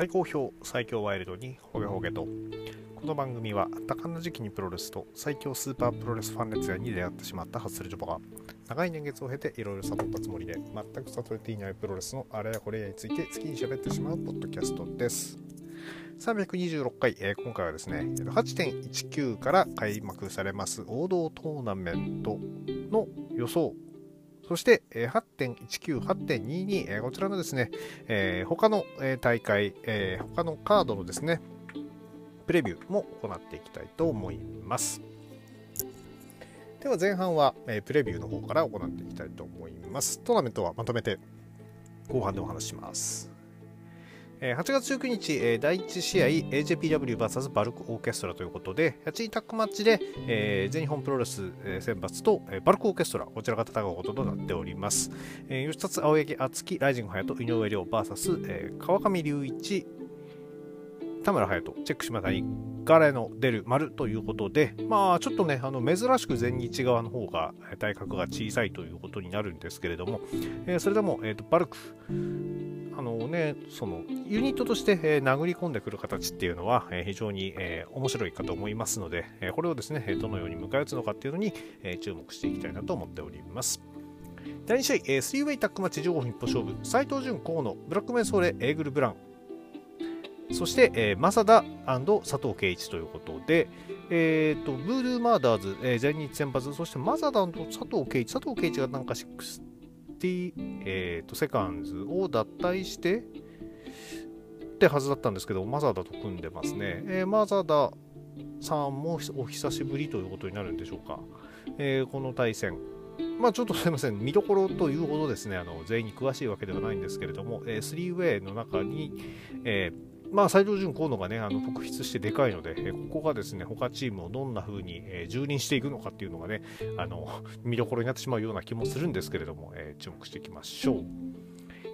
大好評最強ワイルドにホゲホゲと。この番組は多感な時期にプロレスと最強スーパープロレスファン熱愛に出会ってしまったハッスルジョバが長い年月を経ていろいろ悟ったつもりで全く悟れていないプロレスのあれやこれやについて好きに喋ってしまうポッドキャストです。326回、えー、今回はですね8.19から開幕されます王道トーナメントの予想そして、8.19、8.22、こちらのですね、えー、他の大会、えー、他のカードのですね、プレビューも行っていきたいと思います。では前半は、えー、プレビューの方から行っていきたいと思います。トーナメントはまとめて後半でお話します。8月19日、第1試合 AJPWVS バルクオーケストラということで、8位タックマッチで、え、全日本プロレス選抜と、え、バルクオーケストラ、こちらが戦うこととなっております。え、吉達青柳敦樹、ライジング隼人、井上亮 VS、え、川上隆一、田村隼人、チェック島谷、ガレの出る丸ということで、まあちょっとね、あの珍しく全日側の方が体格が小さいということになるんですけれども、えー、それでも、えーと、バルク、あのね、そのユニットとして、えー、殴り込んでくる形っていうのは、えー、非常に、えー、面白いかと思いますので、えこれをですね、どのように迎え撃つのかっていうのに、え注目していきたいなと思っております。第2試合、えー、スリーウェイタックマッチ15分一歩勝負、斉藤潤河野、ブラックメンソーレ、エーグル・ブラン、そして、えー、マサダ佐藤圭一ということで、えーと、ブードゥーマーダーズ、えー、全日先発、そしてマサダ佐藤圭一、佐藤圭一がなんか60、えーと、セカンズを脱退してってはずだったんですけど、マサダと組んでますね。えー、マサダさんもお久しぶりということになるんでしょうか。えー、この対戦。まあちょっとすいません、見どころというほどですね、あの全員に詳しいわけではないんですけれども、えー、3ウェイの中に、えーまあ、斎藤潤河野がね、あの特筆してでかいので、えここがですね、他チームをどんな風に、え蹂躙していくのかっていうのがね、あの、見どころになってしまうような気もするんですけれども、え注目していきましょう。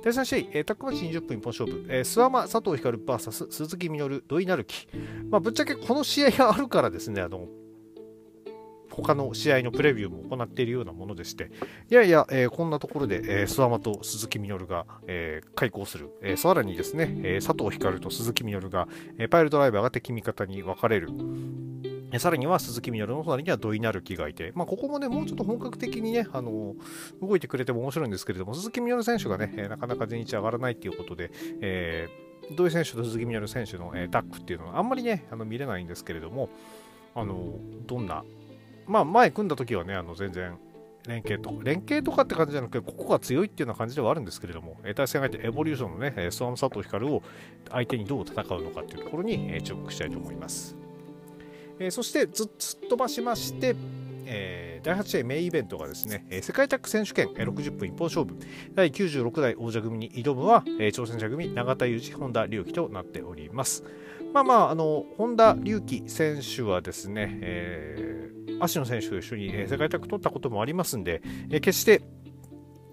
第3試合、えー、タックマッチ20分一本勝負、えー、諏訪間佐藤光 VS 鈴木みのる土井成樹。まあ、ぶっちゃけこの試合があるからですね、あの、他の試合のプレビューも行っているようなものでして、いやいや、えー、こんなところで、えー、諏訪間と鈴木みのるが、えー、開講する、えー、さらにですね、えー、佐藤光と鈴木みのるが、えー、パイルドライバーが敵味方に分かれる。さらには鈴木みのるの隣には土井成樹がいて、まあ、ここもね、もうちょっと本格的にね、あの動いてくれても面白いんですけれども、鈴木みのる選手がね、なかなか全日上がらないということで、えー、土井選手と鈴木みのる選手の、えー、タッグっていうのはあんまりね、あの見れないんですけれども、あのどんなまあ、前組んだ時はね、あの全然連携とか、連携とかって感じじゃなくて、ここが強いっていうような感じではあるんですけれども、対戦相手、エボリューションのね、スワム佐藤光を相手にどう戦うのかっていうところに注目したいと思います。えー、そしてずっと飛ばしまして、えー、第8試合メインイベントがですね、えー、世界タッグ選手権、えー、60分一本勝負、第96代王者組に挑むは、えー、挑戦者組、永田裕二、本田隆起となっております。まあまあ、あの、本田隆起選手はですね、えー、芦野選手と一緒に世界タッグ取ったこともありますんで、えー、決して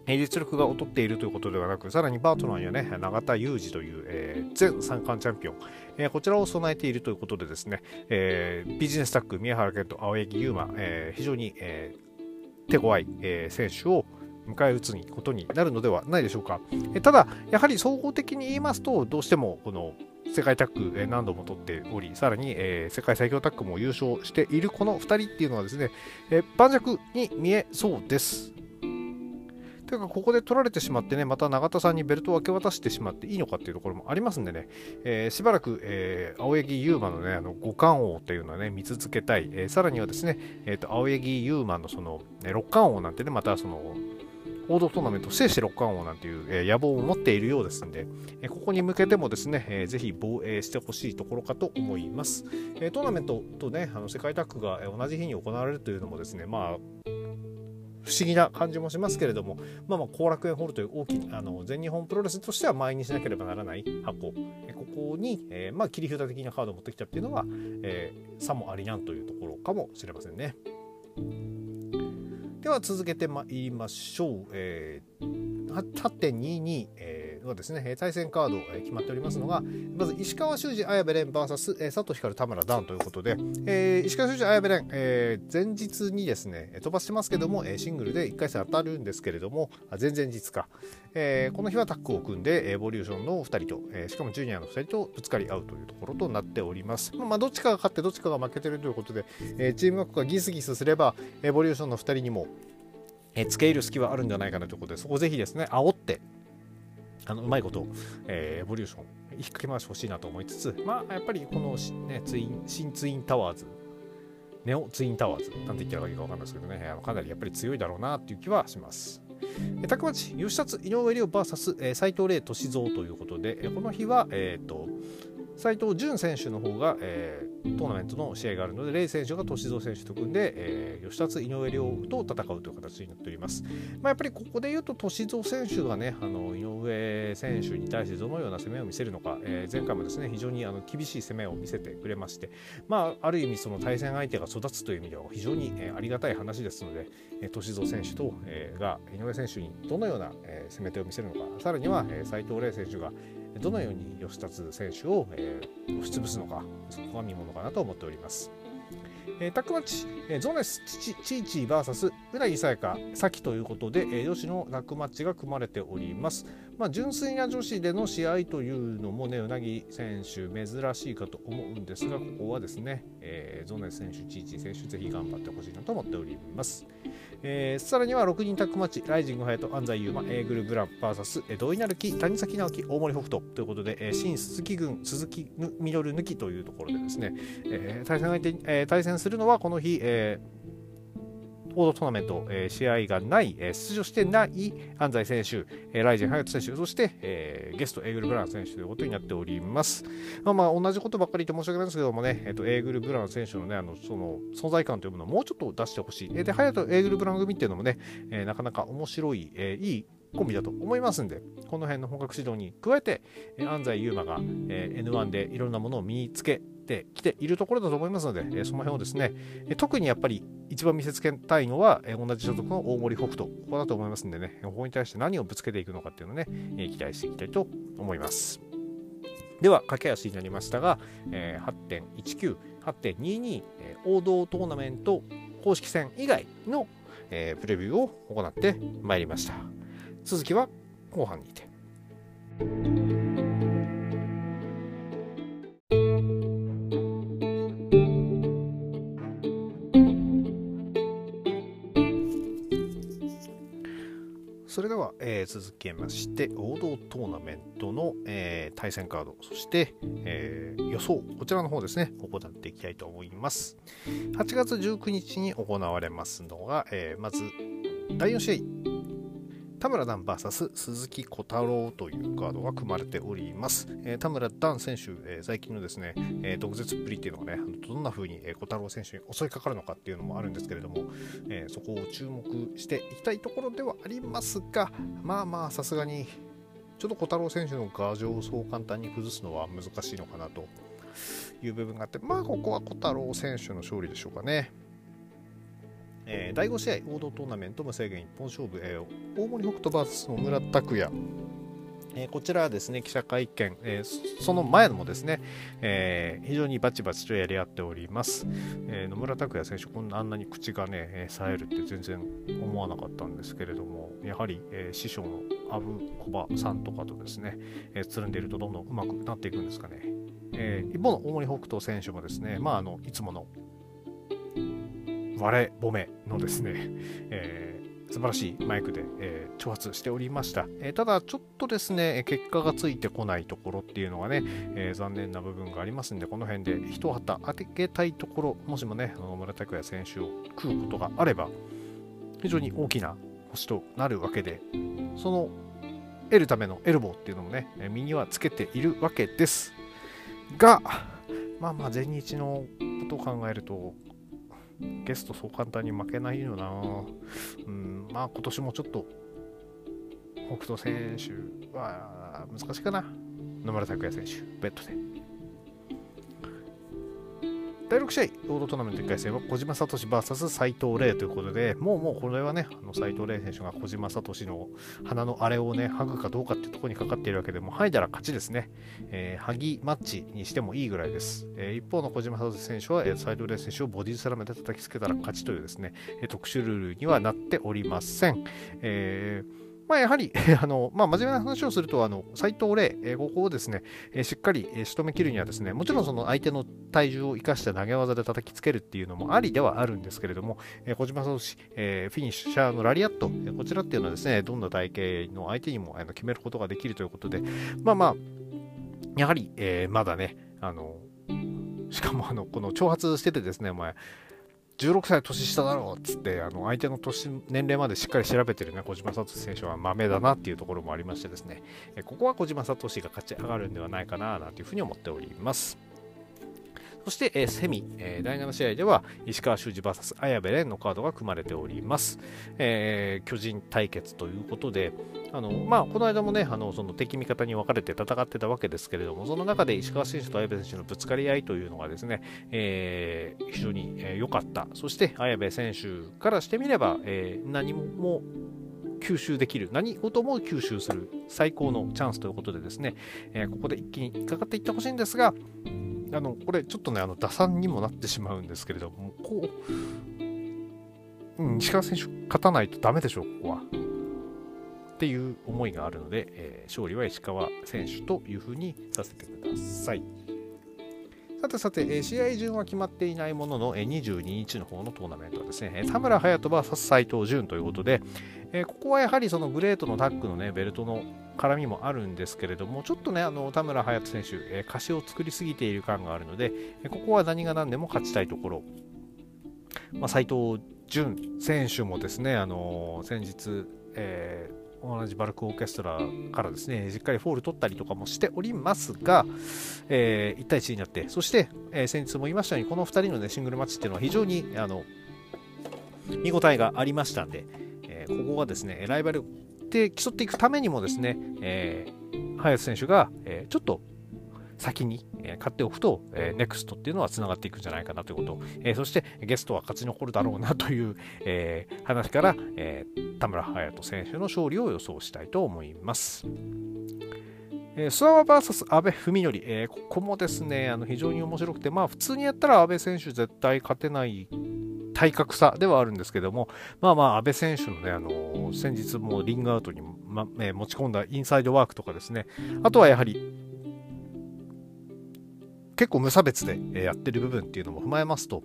実力が劣っているということではなく、さらにパートナーにはね、永田裕二という、えー、前三冠チャンピオン、えー、こちらを備えているということでですね、えー、ビジネスタッグ、宮原健と青柳優馬、えー、非常に、えー、手強い、えー、選手を迎え撃つことになるのではないでしょうか。えー、ただ、やはり総合的に言いますと、どうしてもこの世界タッグ、え何度も取っており、さらに、え、世界最強タッグも優勝しているこの2人っていうのはですね、え、盤石に見えそうです。というか、ここで取られてしまってね、また永田さんにベルトを明け渡してしまっていいのかっていうところもありますんでね、えー、しばらく、えー、青柳優馬のね、あの五冠王っていうのはね、見続けたい。えー、さらにはですね、えーと、青柳優馬のその、六冠王なんてね、またその、王道トーナメント制して六冠王なんていう、野望を持っているようですので、ここに向けてもですね、ぜひ防衛してほしいところかと思います。トーナメントとね、あの世界タッグが同じ日に行われるというのもですね、まあ、不思議な感じもしますけれども、まあ、まあ後楽園ホールという大きなあの全日本プロレスとしては前にしなければならない箱、ここに、えーまあ、切り札的なカードを持ってきたっていうのは、えー、さもありなんというところかもしれませんね。では続けてまいりましょう。えー、8.22、えーはですね対戦カード、決まっておりますのがまず石川修司綾部蓮 VS、え佐藤光田村ダンということで、えー、石川修司綾部蓮、えー、前日にですね飛ばしてますけども、シングルで1回戦当たるんですけれども前々日か、えー、この日はタッグを組んでエボリューションの2人と、しかもジュニアの2人とぶつかり合うというところとなっております。まあ、どっちかが勝ってどっちかが負けてるということで、えチームワークがギスギスすればエボリューションの2人にもえ付け入る隙はあるんじゃないかなということで、そこをぜひですね、煽って、あのうまいこと、えー、エボリューション、引っ掛け回してほしいなと思いつつ、まあ、やっぱりこの、ね、ツイン新ツインタワーズ、ネオツインタワーズ、なんて言ったらいいか分かんないですけどね、かなりやっぱり強いだろうなっていう気はします。タクマチ、吉達、井上亮 VS 斎藤麗俊三ということで、この日は、え、ー、と、斉藤潤選手の方が、えー、トーナメントの試合があるので、レイ選手が歳三選手と組んで、えー、吉達、井上亮と戦うという形になっております。まあ、やっぱりここで言うと、歳三選手がね、あの井上選手に対してどのような攻めを見せるのか、えー、前回もですね、非常にあの厳しい攻めを見せてくれまして、まあ、ある意味、その対戦相手が育つという意味では非常に、えー、ありがたい話ですので、えー、歳三選手と、えー、が井上選手にどのような、えー、攻め手を見せるのか、さらには、えー、斉藤麗選手が、どのように吉達選手を、えー、押し潰すのか、そこが見ものかなと思っております。えー、タックマッチ、えー、ゾネスチチーチー VS うなぎさやかさきということで、えー、女子のタックマッチが組まれております。まあ、純粋な女子での試合というのもね、うなぎ選手珍しいかと思うんですが、ここはですね、えー、ゾネ選手、チーチー選手、ぜひ頑張ってほしいなと思っております。えー、さらには6人タッグマッチ、ライジングハヤト、安西優馬、エーグルブラン VS、え、土井成樹、谷崎直樹、大森北斗ということで、えー、新鈴木軍、鈴木みどる抜きというところでですね、えー、対戦相手、えー、対戦するのはこの日、えーードトーナメント、えー、試合がない、えー、出場してない安西選手、えー、ライジン・ハヤト選手、そして、えー、ゲスト、エーグル・ブラウン選手ということになっております。まあ、まあ、同じことばっかり言って申し訳ないんですけどもね、えーと、エーグル・ブラウン選手のね、あのその存在感というものをもうちょっと出してほしい。えー、で、ハヤト、エーグル・ブラン組っていうのもね、えー、なかなか面白い、えー、いいコンビだと思いますんで、この辺の本格指導に加えて、安西優馬が、N1 でいろんなものを身につけてきているところだと思いますので、その辺をですね、特にやっぱり一番見せつけたいのは、同じ所属の大森北斗、ここだと思いますんでね、ここに対して何をぶつけていくのかっていうのをね、期待していきたいと思います。では、駆け足になりましたが、8.19、8.22、王道トーナメント公式戦以外の、プレビューを行ってまいりました。続きは後半にて。それでは、えー、続けまして王道トーナメントの、えー、対戦カードそして、えー、予想こちらの方ですね。行っていきたいと思います。8月19日に行われますのが、えまず第4試合。田村段 VS 鈴木小太郎というカードが組まれております。えー、田村段選手、えー、最近のですね、えー、毒舌っぷりっていうのがね、どんな風に、えー、小太郎選手に襲いかかるのかっていうのもあるんですけれども、えそこを注目していきたいところではありますが、まあまあ、さすがに、ちょっと小太郎選手の牙城をそう簡単に崩すのは難しいのかなという部分があって、まあ、ここは小太郎選手の勝利でしょうかね。えー、第5試合、王道トーナメント無制限一本勝負、えー、大森北斗 VS 野村拓也。えー、こちらはですね、記者会見、えー、その前もですね、えー、非常にバチバチとやり合っております。え野村拓也選手、こんなあんなに口がね、え冴えるって全然思わなかったんですけれども、やはり、え師匠の阿部小葉さんとかとですね、えつるんでいるとどんどん上手くなっていくんですかね。え一方の大森北斗選手もですね、まあ、あのいつもの割れ褒めのですね、えー、素晴らしいマイクで、えー、挑発しておりました、えー、ただちょっとですね結果がついてこないところっていうのがね、え残念な部分がありますんでこの辺で一旗当てたいところもしもね村拓也選手を食うことがあれば非常に大きな星となるわけでその得るためのエルボーっていうのもね身にはつけているわけですがまあまあ前日のことを考えるとゲストそう簡単に負けないよな。うん、まあ今年もちょっと北斗選手は難しいかな。野村拓也選手、ベッドで。第6試合、ロードトーナメント1回戦は小島聡 VS 斎藤麗ということで、もうもうこれはね、あの斎藤麗選手が小島聡の鼻のあれをね、剥ぐかどうかっていうところにかかっているわけでも、剥いだら勝ちですね。えー、剥ぎマッチにしてもいいぐらいです。えー、一方の小島聡選手は、えー、斎藤麗選手をボディスラムで叩きつけたら勝ちというですね、えー、特殊ルールにはなっておりません。えーまあ、やはり、あのまあ、真面目な話をすると、あの斉藤麗、えー、ここをですね、えー、しっかり、えー、仕留めきるにはですね、もちろんその相手の体重を生かして投げ技で叩きつけるっていうのもありではあるんですけれども、えー、小島聡、えー、フィニッシャーのラリアット、えー、こちらっていうのはですね、どんな体型の相手にもあの決めることができるということで、まあまあ、やはり、えー、まだね、あの、しかもあの、この挑発しててですね、お前、16歳年下だろうっつってあの相手の年年齢までしっかり調べてるね小島聡選手はマメだなっていうところもありましてですねここは小島聡が勝ち上がるんではないかななんていうふうに思っております。そして、えー、セミ、えー、第7試合では石川修司 VS 綾部蓮のカードが組まれております。えー、巨人対決ということで、あのまあ、この間もねあのその敵味方に分かれて戦ってたわけですけれども、その中で石川選手と綾部選手のぶつかり合いというのがですね、えー、非常に良、えー、かった。そして綾部選手からしてみれば、えー、何も吸収できる何事も吸収する最高のチャンスということでですね、えー、ここで一気にかかっていってほしいんですが、あのこれちょっとねあの打算にもなってしまうんですけれどもこう、うん、石川選手勝たないとダメでしょうここはっていう思いがあるので、えー、勝利は石川選手というふうにさせてください。さてさて、えー、試合順は決まっていないものの、えー、22日の方のトーナメントはですね、田村隼人 VS 斎藤潤ということで、えー、ここはやはりそのグレートのタッグのね、ベルトの絡みもあるんですけれども、ちょっとね、あの田村隼人選手、えー、歌詞を作りすぎている感があるので、え、ここは何が何でも勝ちたいところ。まあ、斉藤潤選手もですね、あの、先日、えー同じバルクオーケストラからですね、しっかりフォール取ったりとかもしておりますが、えー、1対1になって、そして、えー、先日も言いましたように、この2人の、ね、シングルマッチっていうのは非常にあの見応えがありましたんで、え、ここがですね、ライバルで競っていくためにもですね、えー、早瀬選手が、えー、ちょっと先に、え買っておくと、えー、ネクストっていうのはつながっていくんじゃないかなということ、えー、そしてゲストは勝ち残るだろうなという、えー、話から、え田村隼人選手の勝利を予想したいと思います。えー、スワワ VS 阿部文則、えー、ここもですねあの非常に面白くて、まあ、普通にやったら阿部選手絶対勝てない体格差ではあるんですけども、まあまあ、安倍選手のね、あの先日もリングアウトに、まえー、持ち込んだインサイドワークとかですね、あとはやはり結構無差別でやってる部分っていうのも踏まえますと、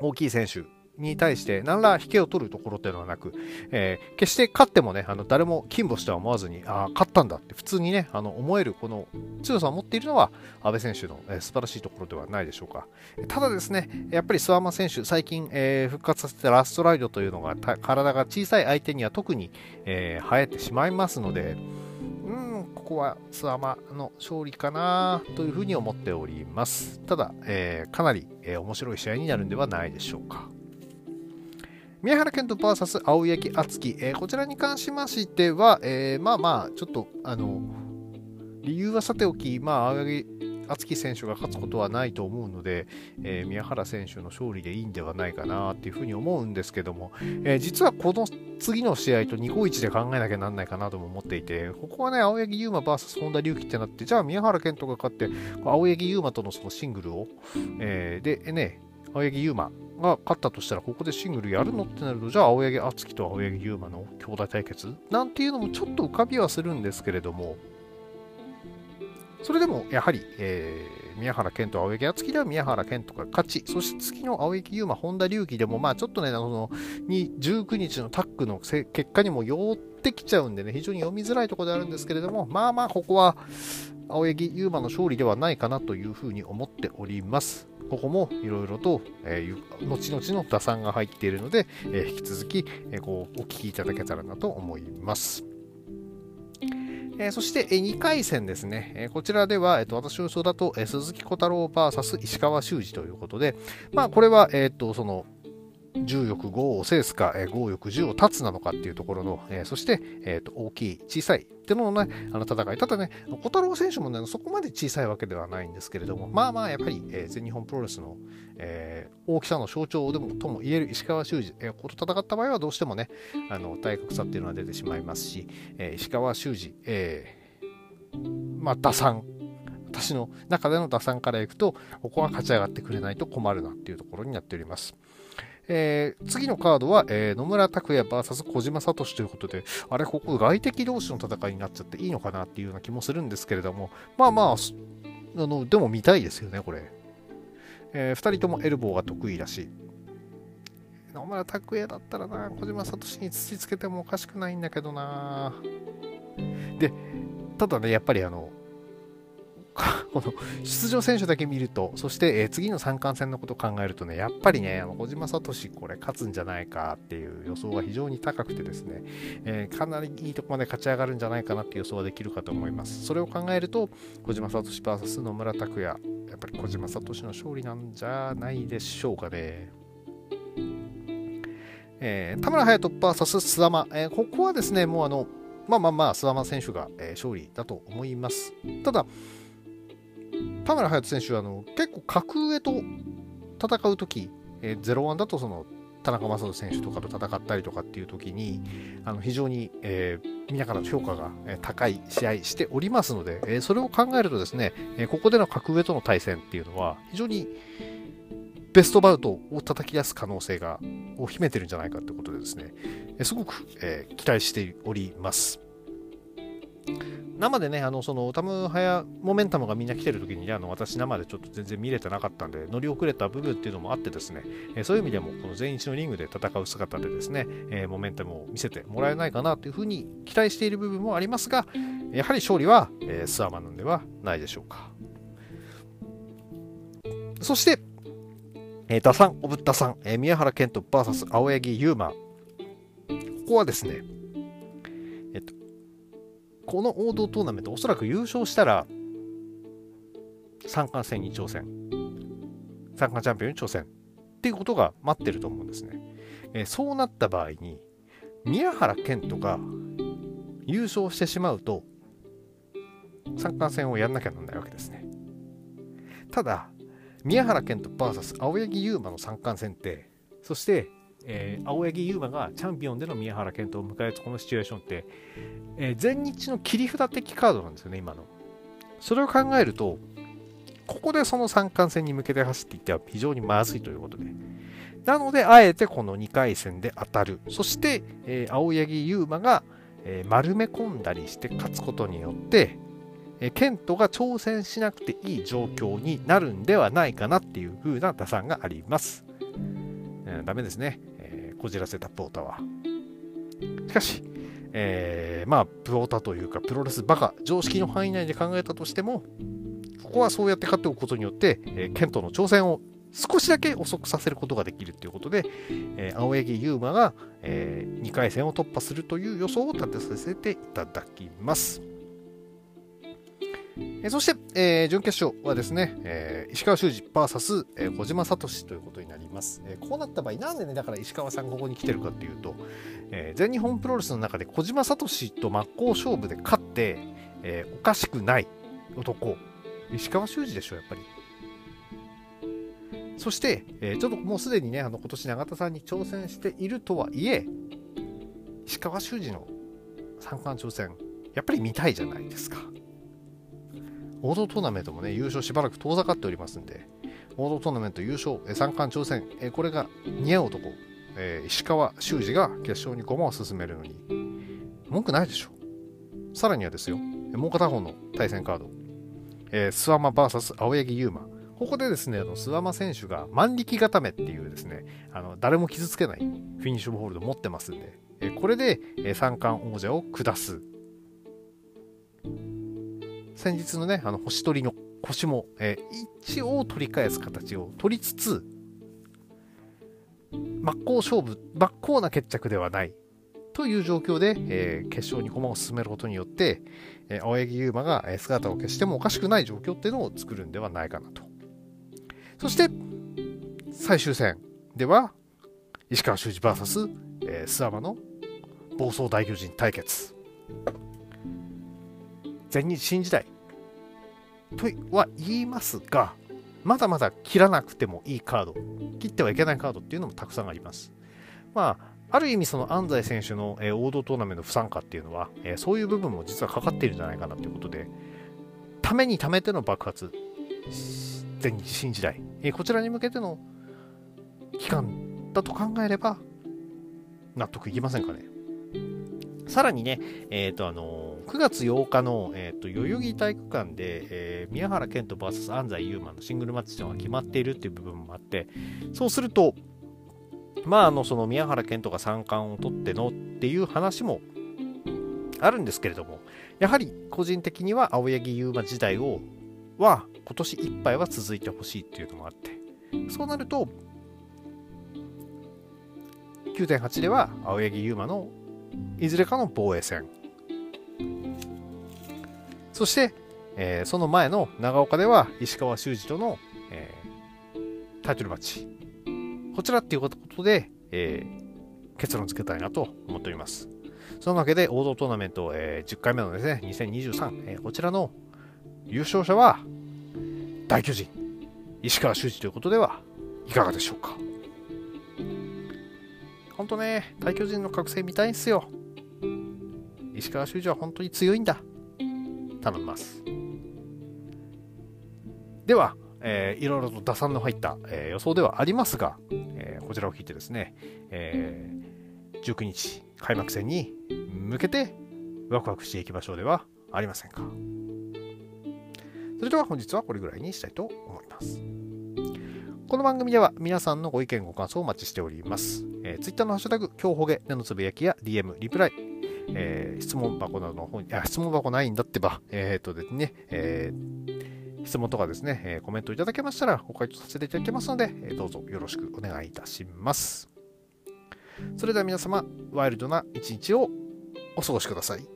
大きい選手に対して何ら引けを取るところっていうのはなく、えー、決して勝ってもね、あの誰も金星とは思わずに、ああ、勝ったんだって普通にね、あの思えるこの強さを持っているのは、阿部選手の、えー、素晴らしいところではないでしょうか。ただですね、やっぱり諏訪間選手、最近、えー、復活させたラストライドというのが、体が小さい相手には特に、えー、生えてしまいますので、うんここはスワマの勝利かなというふうに思っております。ただ、えー、かなり、えー、面白い試合になるんではないでしょうか。宮原健人 VS 青柳敦樹、えー、こちらに関しましては、えー、まあまあ、ちょっと、あの、理由はさておき、まあ、青柳敦樹選手が勝つことはないと思うので、えー、宮原選手の勝利でいいんではないかなっていうふうに思うんですけども、えー、実はこの次の試合と2個1で考えなきゃなんないかなとも思っていて、ここはね、青柳優馬 VS 本田隆起ってなって、じゃあ宮原健人が勝って、青柳優馬とのそのシングルを、えー、でね、青柳優馬が勝ったとしたら、ここでシングルやるのってなると、じゃあ青柳敦樹と青柳優馬の兄弟対決？なんていうのもちょっと浮かびはするんですけれども、それでもやはり、えー、宮原健と青柳敦樹では宮原健とが勝ち、そして次の青柳優馬、本田隆起でも、まあちょっとね、あの19日のタッグの結果にもよってきちゃうんでね、非常に読みづらいところであるんですけれども、まあまあここは青柳優馬の勝利ではないかなというふうに思っております。ここもいろいろと、えー、後々の打算が入っているので、えー、引き続き、えー、こうお聞きいただけたらなと思います。えー、そして、えー、2回戦ですね、えー、こちらでは、えーと、私の予想だと、えー、鈴木小太郎 VS 石川修司ということで、まあ、これは、えーと、その重欲5を制すか、えー、5欲10を立つなのかっていうところの、えー、そして、えーと、大きい、小さいっていうののね、あの戦い。ただね、小太郎選手もね、そこまで小さいわけではないんですけれども、まあまあ、やっぱり、えー、全日本プロレスの、えー、大きさの象徴でもとも言える石川修司、えー、こと戦った場合はどうしてもね、あの体格差っていうのは出てしまいますし、えー、石川修司、えー、まあ、打算、私の中での打算からいくと、ここは勝ち上がってくれないと困るなっていうところになっております。えー、次のカードは、えー、野村拓也 VS 小島聡ということで、あれ、ここ外敵同士の戦いになっちゃっていいのかなっていうような気もするんですけれども、まあまあ、あのでも見たいですよね、これ。えー、2人ともエルボーが得意だし、野村拓也だったらな、小島聡に土つけてもおかしくないんだけどな。で、ただね、やっぱりあの、この出場選手だけ見ると、そして、え、次の三冠戦のことを考えるとね、やっぱりね、あの小島聡これ勝つんじゃないかっていう予想が非常に高くてですね、えー、かなりいいとこまで勝ち上がるんじゃないかなっていう予想はできるかと思います。それを考えると、小島聡 VS 野村拓也、やっぱり小島聡の勝利なんじゃないでしょうかね。えー、田村隼人 VS 須山、えー、ここはですね、もうあの、まあまあまあ、須山選手が、えー、勝利だと思います。ただ、田村隼人選手はあの結構格上と戦うとき、えー、0-1だとその田中将人選手とかと戦ったりとかっていう時にあの非常に、えー、皆からの評価が高い試合しておりますので、えー、それを考えるとですね、えここでの格上との対戦っていうのは非常にベストバウトを叩き出す可能性がを秘めてるんじゃないかということでですね、えすごく、え期待しております。生でね、あのそのタムハヤモメンタムがみんな来てる時にね、あの私生でちょっと全然見れてなかったんで、乗り遅れた部分っていうのもあってですね、えー、そういう意味でもこの全日のリングで戦う姿でですね、えー、モメンタムを見せてもらえないかなというふうに期待している部分もありますが、やはり勝利は、えー、スワマなんではないでしょうか。そして、えー、打算、オブッタさん、えー、宮原健人 VS 青柳優馬。ここはですね、この王道トーナメント、おそらく優勝したら、三冠戦に挑戦。三冠チャンピオンに挑戦。っていうことが待ってると思うんですね。えー、そうなった場合に、宮原健人が優勝してしまうと、三冠戦をやんなきゃならないわけですね。ただ、宮原健人 VS 青柳優馬の三冠戦って、そしてえー、青柳優馬がチャンピオンでの宮原健人を迎えるこのシチュエーションって、えー、全日の切り札的カードなんですよね、今の。それを考えると、ここでその三冠戦に向けて走っていっては非常にまずいということで。なので、あえてこの2回戦で当たる。そして、えー、青柳優馬が、えー、丸め込んだりして勝つことによって、えー、ケントが挑戦しなくていい状況になるんではないかなっていう風な打算があります。えー、ダメですね。こじらせたプオタは。しかし、えー、まあ、プオタというか、プロレスバカ、常識の範囲内で考えたとしても、ここはそうやって勝っておくことによって、えー、ケントの挑戦を少しだけ遅くさせることができるということで、えー、青柳優馬が、えー、2回戦を突破するという予想を立てさせていただきます。えそして、えー、準決勝はですね、えー、石川修司 VS、えー、小島聡ということになります、えこうなった場合、なんでね、だから石川さんここに来てるかっていうと、え全日本プロレスの中で小島聡と真っ向勝負で勝って、えおかしくない男、石川修司でしょ、やっぱり。そして、えちょっともうすでにね、あの今年永田さんに挑戦しているとはいえ、石川修司の三冠挑戦、やっぱり見たいじゃないですか。王道トーナメントもね、優勝しばらく遠ざかっておりますんで、王道トーナメント優勝、三冠挑戦、これが似合う男、え石川修司が決勝に駒を進めるのに、文句ないでしょ。さらにはですよ、もう片方の対戦カード、えー、スワマ VS 青柳優馬。ここでですね、あのスワマ選手が万力固めっていうですね、あの誰も傷つけないフィニッシュホールド持ってますんで、えこれで、三冠王者を下す先日のね、あの星取りの腰も、えー、一応取り返す形を取りつつ、真っ向勝負、真っ向な決着ではないという状況で、えー、決勝に駒を進めることによって、えー、青柳優馬が姿を消してもおかしくない状況っていうのを作るんではないかなと。そして、最終戦では、石川修司 VS、えー、諏訪間の暴走大巨人対決全日新時代。とは言いますがまだまだ切らなくてもいいカード切ってはいけないカードっていうのもたくさんあります。まあある意味その安西選手の、え、王道トーナメント不参加っていうのは、え、そういう部分も実はかかっているんじゃないかなということでためにためての爆発全日新時代、え、こちらに向けての期間だと考えれば納得いきませんかね。さらにね、えっ、とあの9月8日の、えーと、代々木体育館で、えー、宮原健人 VS 安西優真のシングルマッチが決まっているっていう部分もあってそうするとまあ、あの、その宮原健人が三冠を取ってのっていう話もあるんですけれども、やはり個人的には青柳優馬時代をは今年いっぱいは続いてほしいっていうのもあって、そうなると、9.8では青柳優馬のいずれかの防衛戦。そして、えー、その前の長岡では石川修司との、えー、タイトルマッチ。こちらっていうことで、えー、結論付けたいなと思っております。そのわけで、王道トーナメント、えー、10回目のですね、2023、えー、こちらの優勝者は、大巨人、石川修司ということでは、いかがでしょうか。本当ね、大巨人の覚醒見たいんすよ。石川修司は本当に強いんだ。頼みます。では、えー、いろいろと打算の入った、えー、予想ではありますが、えー、こちらを聞いてですね、えー、19日開幕戦に向けてワクワクしていきましょうではありませんか。それでは本日はこれぐらいにしたいと思います。この番組では皆さんのご意見ご感想をお待ちしております。えー、Twitter のハッシュタグ、今日ほげでのつぶやきや DM、リプライ、えー、質問箱などの方に、あ、質問箱ないんだってば、えー、とですね、えー、質問とかですね、えコメントいただけましたらご回答させていただきますので、えどうぞよろしくお願いいたします。それでは皆様、ワイルドな一日をお過ごしください。